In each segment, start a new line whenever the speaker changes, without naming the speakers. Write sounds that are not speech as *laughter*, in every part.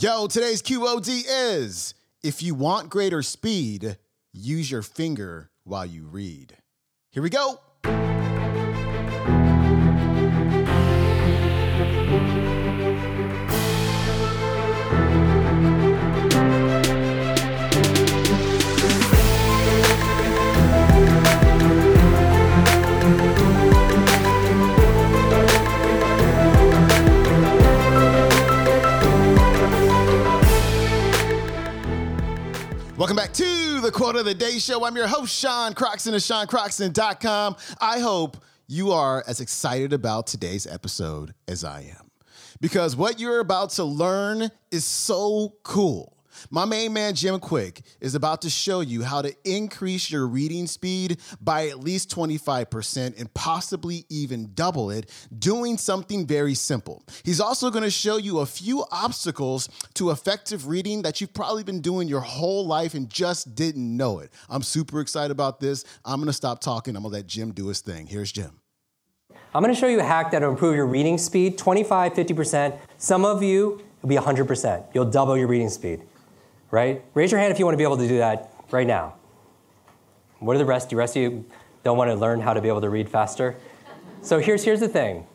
Yo, today's QOD is if you want greater speed, use your finger while you read. Here we go. The Quote of the Day Show. I'm your host, Sean Croxton of SeanCroxton.com. I hope you are as excited about today's episode as I am because what you're about to learn is so cool. My main man, Jim Kwik, is about to show you how to increase your reading speed by at least 25% and possibly even double it doing something very simple. He's also going to show you a few obstacles to effective reading that you've probably been doing your whole life and just didn't know it. I'm super excited about this. I'm going to stop talking. I'm going to let Jim do his thing. Here's Jim.
I'm going to show you a hack that'll improve your reading speed 25, 50%. Some of you, it'll be 100%. You'll double your reading speed right? Raise your hand if you want to be able to do that right now. What are the rest? The rest of you don't want to learn how to be able to read faster? So here's, here's the thing.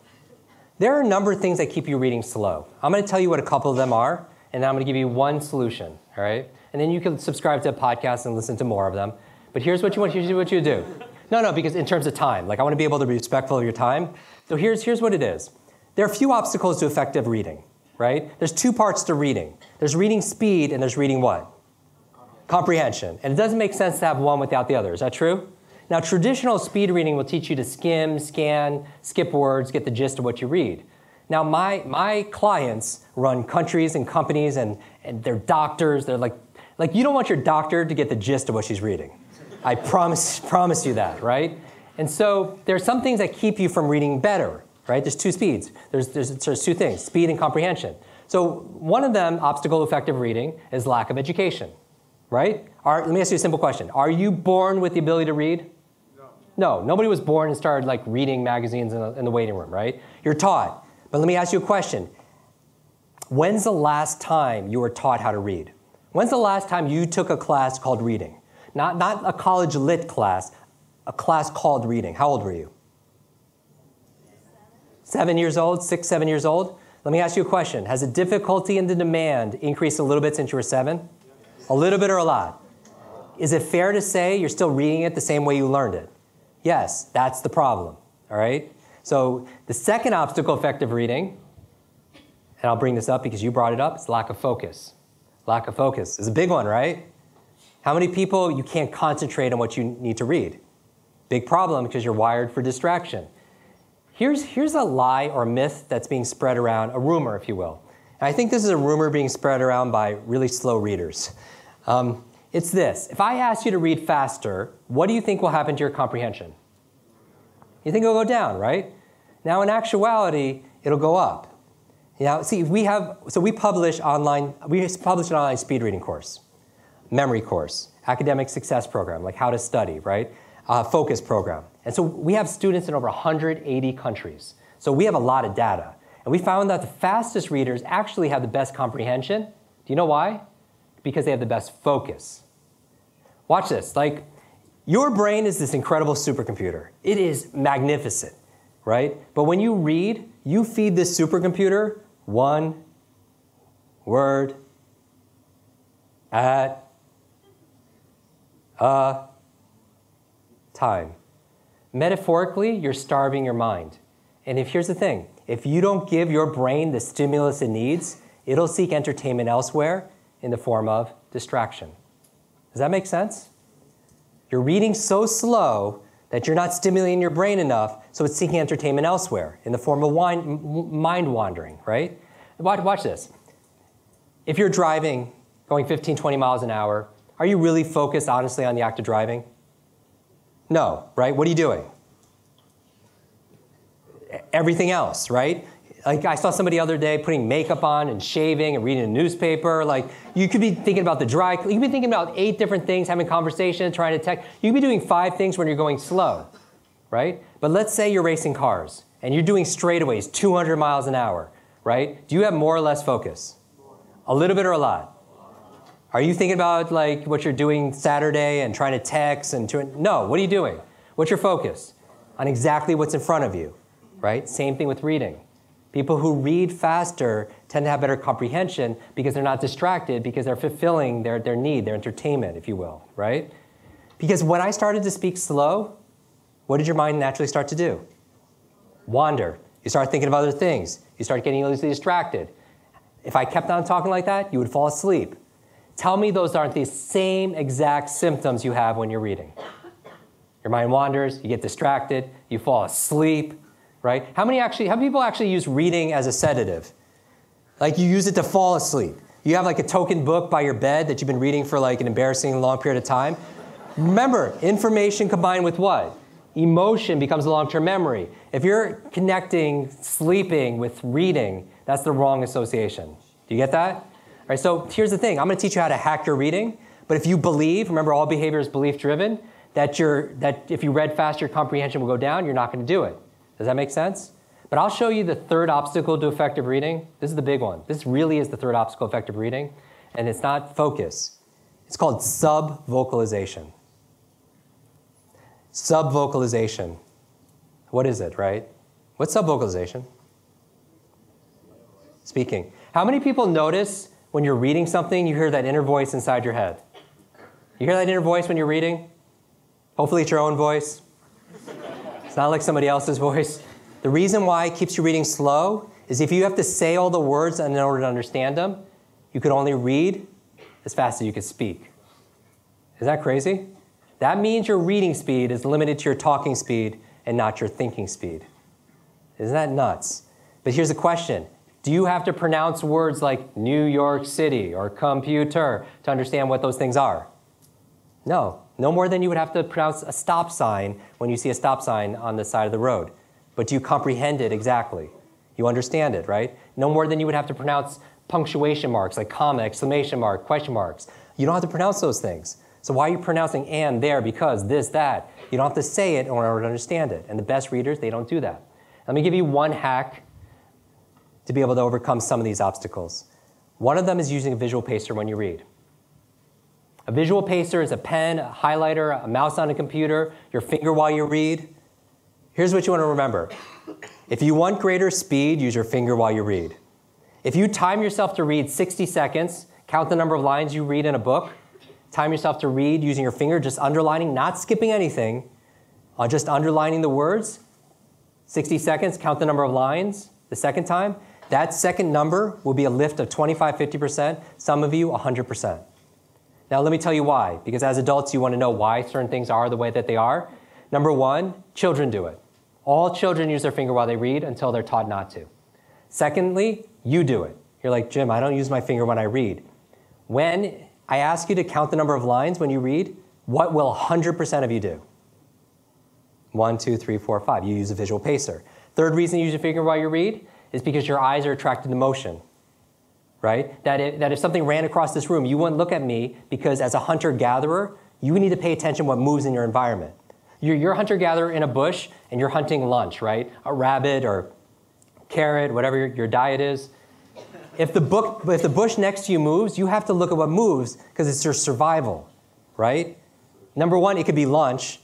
There are a number of things that keep you reading slow. I'm going to tell you what a couple of them are, and I'm going to give you one solution, all right? And then you can subscribe to a podcast and listen to more of them. But here's what you want, here's what you do. No, no, because in terms of time, like I want to be able to be respectful of your time. So here's, here's what it is. There are a few obstacles to effective reading right? There's two parts to reading. There's reading speed and there's reading what? Comprehension. And it doesn't make sense to have one without the other. Is that true? Now, traditional speed reading will teach you to skim, scan, skip words, get the gist of what you read. Now, my, my clients run countries and companies and, and they're doctors. They're like, like, you don't want your doctor to get the gist of what she's reading. I promise, *laughs* promise you that, right? And so there are some things that keep you from reading better right? There's two speeds. There's, there's, there's two things, speed and comprehension. So one of them, obstacle to effective reading, is lack of education, right? Are, let me ask you a simple question. Are you born with the ability to read? No. No, nobody was born and started like reading magazines in the, in the waiting room, right? You're taught. But let me ask you a question. When's the last time you were taught how to read? When's the last time you took a class called reading? Not, not a college lit class, a class called reading. How old were you? Seven years old, six, seven years old. Let me ask you a question. Has the difficulty and the demand increased a little bit since you were seven? A little bit or a lot? Is it fair to say you're still reading it the same way you learned it? Yes, that's the problem. All right? So the second obstacle effective reading, and I'll bring this up because you brought it up, is lack of focus. Lack of focus is a big one, right? How many people you can't concentrate on what you need to read? Big problem because you're wired for distraction. Here's, here's a lie or myth that's being spread around, a rumor, if you will. And I think this is a rumor being spread around by really slow readers. Um, it's this if I ask you to read faster, what do you think will happen to your comprehension? You think it'll go down, right? Now, in actuality, it'll go up. Now, see, we have, so we publish online, we publish an online speed reading course, memory course, academic success program, like how to study, right? Uh, focus program. And so we have students in over 180 countries. So we have a lot of data. And we found that the fastest readers actually have the best comprehension. Do you know why? Because they have the best focus. Watch this. Like, your brain is this incredible supercomputer. It is magnificent, right? But when you read, you feed this supercomputer one word at a time. Metaphorically, you're starving your mind. And if here's the thing if you don't give your brain the stimulus it needs, it'll seek entertainment elsewhere in the form of distraction. Does that make sense? You're reading so slow that you're not stimulating your brain enough, so it's seeking entertainment elsewhere in the form of mind wandering, right? Watch, watch this. If you're driving, going 15, 20 miles an hour, are you really focused honestly on the act of driving? No, right? What are you doing? Everything else, right? Like I saw somebody the other day putting makeup on and shaving and reading a newspaper. Like you could be thinking about the dry. You could be thinking about eight different things, having conversation, trying to text. You could be doing five things when you're going slow, right? But let's say you're racing cars and you're doing straightaways, 200 miles an hour, right? Do you have more or less focus? A little bit or a lot? Are you thinking about like what you're doing Saturday and trying to text and to, no, what are you doing? What's your focus? On exactly what's in front of you, right? Same thing with reading. People who read faster tend to have better comprehension because they're not distracted, because they're fulfilling their, their need, their entertainment, if you will, right? Because when I started to speak slow, what did your mind naturally start to do? Wander. You start thinking of other things. You start getting easily distracted. If I kept on talking like that, you would fall asleep. Tell me those aren't the same exact symptoms you have when you're reading. Your mind wanders, you get distracted, you fall asleep, right? How many actually, how many people actually use reading as a sedative? Like you use it to fall asleep. You have like a token book by your bed that you've been reading for like an embarrassing long period of time. Remember, information combined with what? Emotion becomes a long term memory. If you're connecting sleeping with reading, that's the wrong association. Do you get that? All right, so here's the thing I'm going to teach you how to hack your reading. But if you believe, remember, all behavior is belief driven, that, you're, that if you read fast, your comprehension will go down, you're not going to do it. Does that make sense? But I'll show you the third obstacle to effective reading. This is the big one. This really is the third obstacle to effective reading, and it's not focus. It's called subvocalization. Subvocalization. What is it, right? What's subvocalization? Speaking. How many people notice when you're reading something, you hear that inner voice inside your head? You hear that inner voice when you're reading? Hopefully, it's your own voice. It's not like somebody else's voice. The reason why it keeps you reading slow is if you have to say all the words in order to understand them, you could only read as fast as you could speak. Is that crazy? That means your reading speed is limited to your talking speed and not your thinking speed. Isn't that nuts? But here's the question Do you have to pronounce words like New York City or computer to understand what those things are? No, no more than you would have to pronounce a stop sign when you see a stop sign on the side of the road. But do you comprehend it exactly? You understand it, right? No more than you would have to pronounce punctuation marks like comma, exclamation mark, question marks. You don't have to pronounce those things. So why are you pronouncing and there, because, this, that? You don't have to say it in order to understand it. And the best readers, they don't do that. Let me give you one hack to be able to overcome some of these obstacles. One of them is using a visual pacer when you read. A visual pacer is a pen, a highlighter, a mouse on a computer, your finger while you read. Here's what you want to remember. If you want greater speed, use your finger while you read. If you time yourself to read 60 seconds, count the number of lines you read in a book, time yourself to read using your finger, just underlining, not skipping anything, uh, just underlining the words, 60 seconds, count the number of lines the second time, that second number will be a lift of 25, 50%, some of you 100%. Now, let me tell you why, because as adults, you want to know why certain things are the way that they are. Number one, children do it. All children use their finger while they read until they're taught not to. Secondly, you do it. You're like, Jim, I don't use my finger when I read. When I ask you to count the number of lines when you read, what will 100% of you do? One, two, three, four, five. You use a visual pacer. Third reason you use your finger while you read is because your eyes are attracted to motion right? That if, that if something ran across this room, you wouldn't look at me because as a hunter gatherer, you need to pay attention what moves in your environment. You're, you're a hunter gatherer in a bush and you're hunting lunch, right? A rabbit or carrot, whatever your, your diet is. If the, book, if the bush next to you moves, you have to look at what moves because it's your survival, right? Number one, it could be lunch.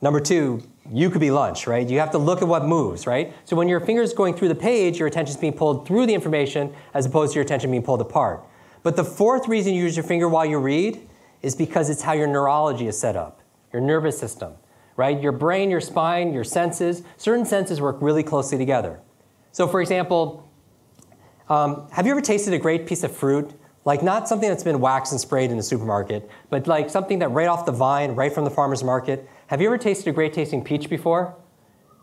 Number two, you could be lunch, right? You have to look at what moves, right? So when your finger's going through the page, your attention's being pulled through the information as opposed to your attention being pulled apart. But the fourth reason you use your finger while you read is because it's how your neurology is set up, your nervous system, right? Your brain, your spine, your senses, certain senses work really closely together. So, for example, um, have you ever tasted a great piece of fruit? Like not something that's been waxed and sprayed in the supermarket, but like something that right off the vine, right from the farmer's market, have you ever tasted a great tasting peach before?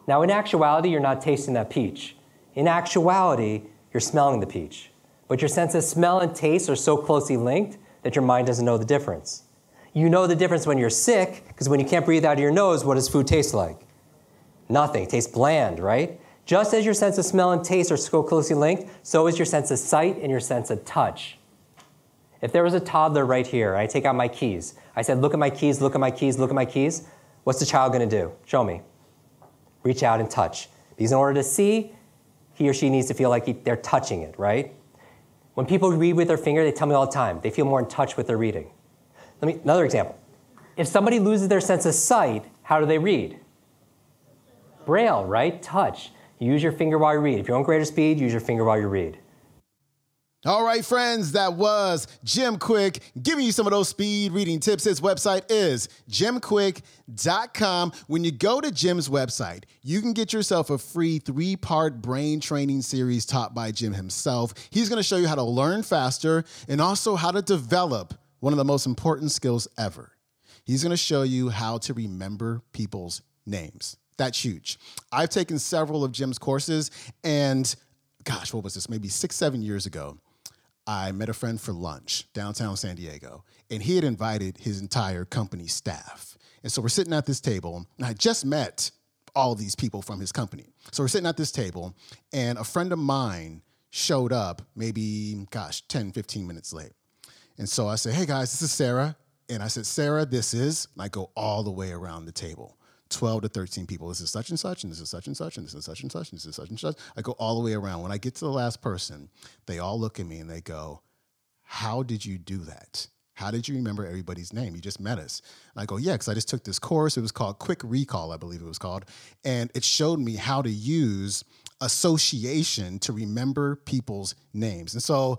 Now, in actuality, you're not tasting that peach. In actuality, you're smelling the peach. But your sense of smell and taste are so closely linked that your mind doesn't know the difference. You know the difference when you're sick, because when you can't breathe out of your nose, what does food taste like? Nothing. It tastes bland, right? Just as your sense of smell and taste are so closely linked, so is your sense of sight and your sense of touch. If there was a toddler right here, I take out my keys. I said, Look at my keys, look at my keys, look at my keys. What's the child going to do? Show me. Reach out and touch. Because in order to see, he or she needs to feel like he, they're touching it, right? When people read with their finger, they tell me all the time, they feel more in touch with their reading. Let me, another example. If somebody loses their sense of sight, how do they read? Braille, right? Touch. Use your finger while you read. If you want greater speed, use your finger while you read.
All right, friends, that was Jim Kwik giving you some of those speed reading tips. His website is jimkwik.com. When you go to Jim's website, you can get yourself a free three part brain training series taught by Jim himself. He's going to show you how to learn faster and also how to develop one of the most important skills ever. He's going to show you how to remember people's names. That's huge. I've taken several of Jim's courses, and gosh, what was this? Maybe six, seven years ago I met a friend for lunch downtown San Diego, and he had invited his entire company staff. And so we're sitting at this table, and I just met all these people from his company. So we're sitting at this table, and a friend of mine showed up maybe, gosh, 10, 15 minutes late. And so I said, Hey guys, this is Sarah. And I said, Sarah, this is, and I go all the way around the table. 12 to 13 people. This is such and such, and this is such and such, and this is such and such, and this is such and such. I go all the way around. When I get to the last person, they all look at me and they go, How did you do that? How did you remember everybody's name? You just met us. And I go, Yeah, because I just took this course. It was called Kwik Recall, I believe it was called. And it showed me how to use association to remember people's names. And so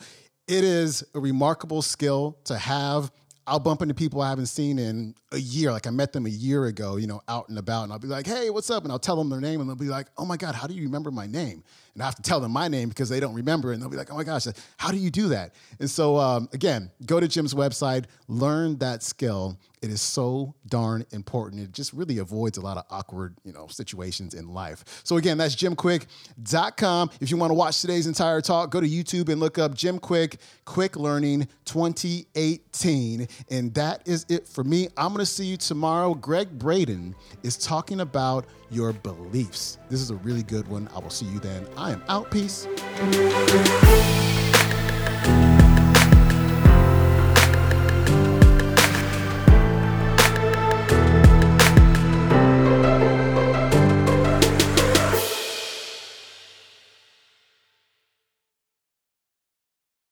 it is a remarkable skill to have. I'll bump into people I haven't seen in a year. Like I met them a year ago, you know, out and about, and I'll be like, "Hey, what's up?" And I'll tell them their name, and they'll be like, "Oh my god, how do you remember my name?" And I have to tell them my name because they don't remember, and they'll be like, "Oh my gosh, how do you do that?" And so, um, again, go to Jim's website, learn that skill. It is so darn important. It just really avoids a lot of awkward, you know, situations in life. So again, that's jimkwik.com. If you want to watch today's entire talk, go to YouTube and look up Jim Kwik, Kwik Learning 2018. And that is it for me. I'm going to see you tomorrow. Gregg Braden is talking about your beliefs. This is a really good one. I will see you then. I am out. Peace.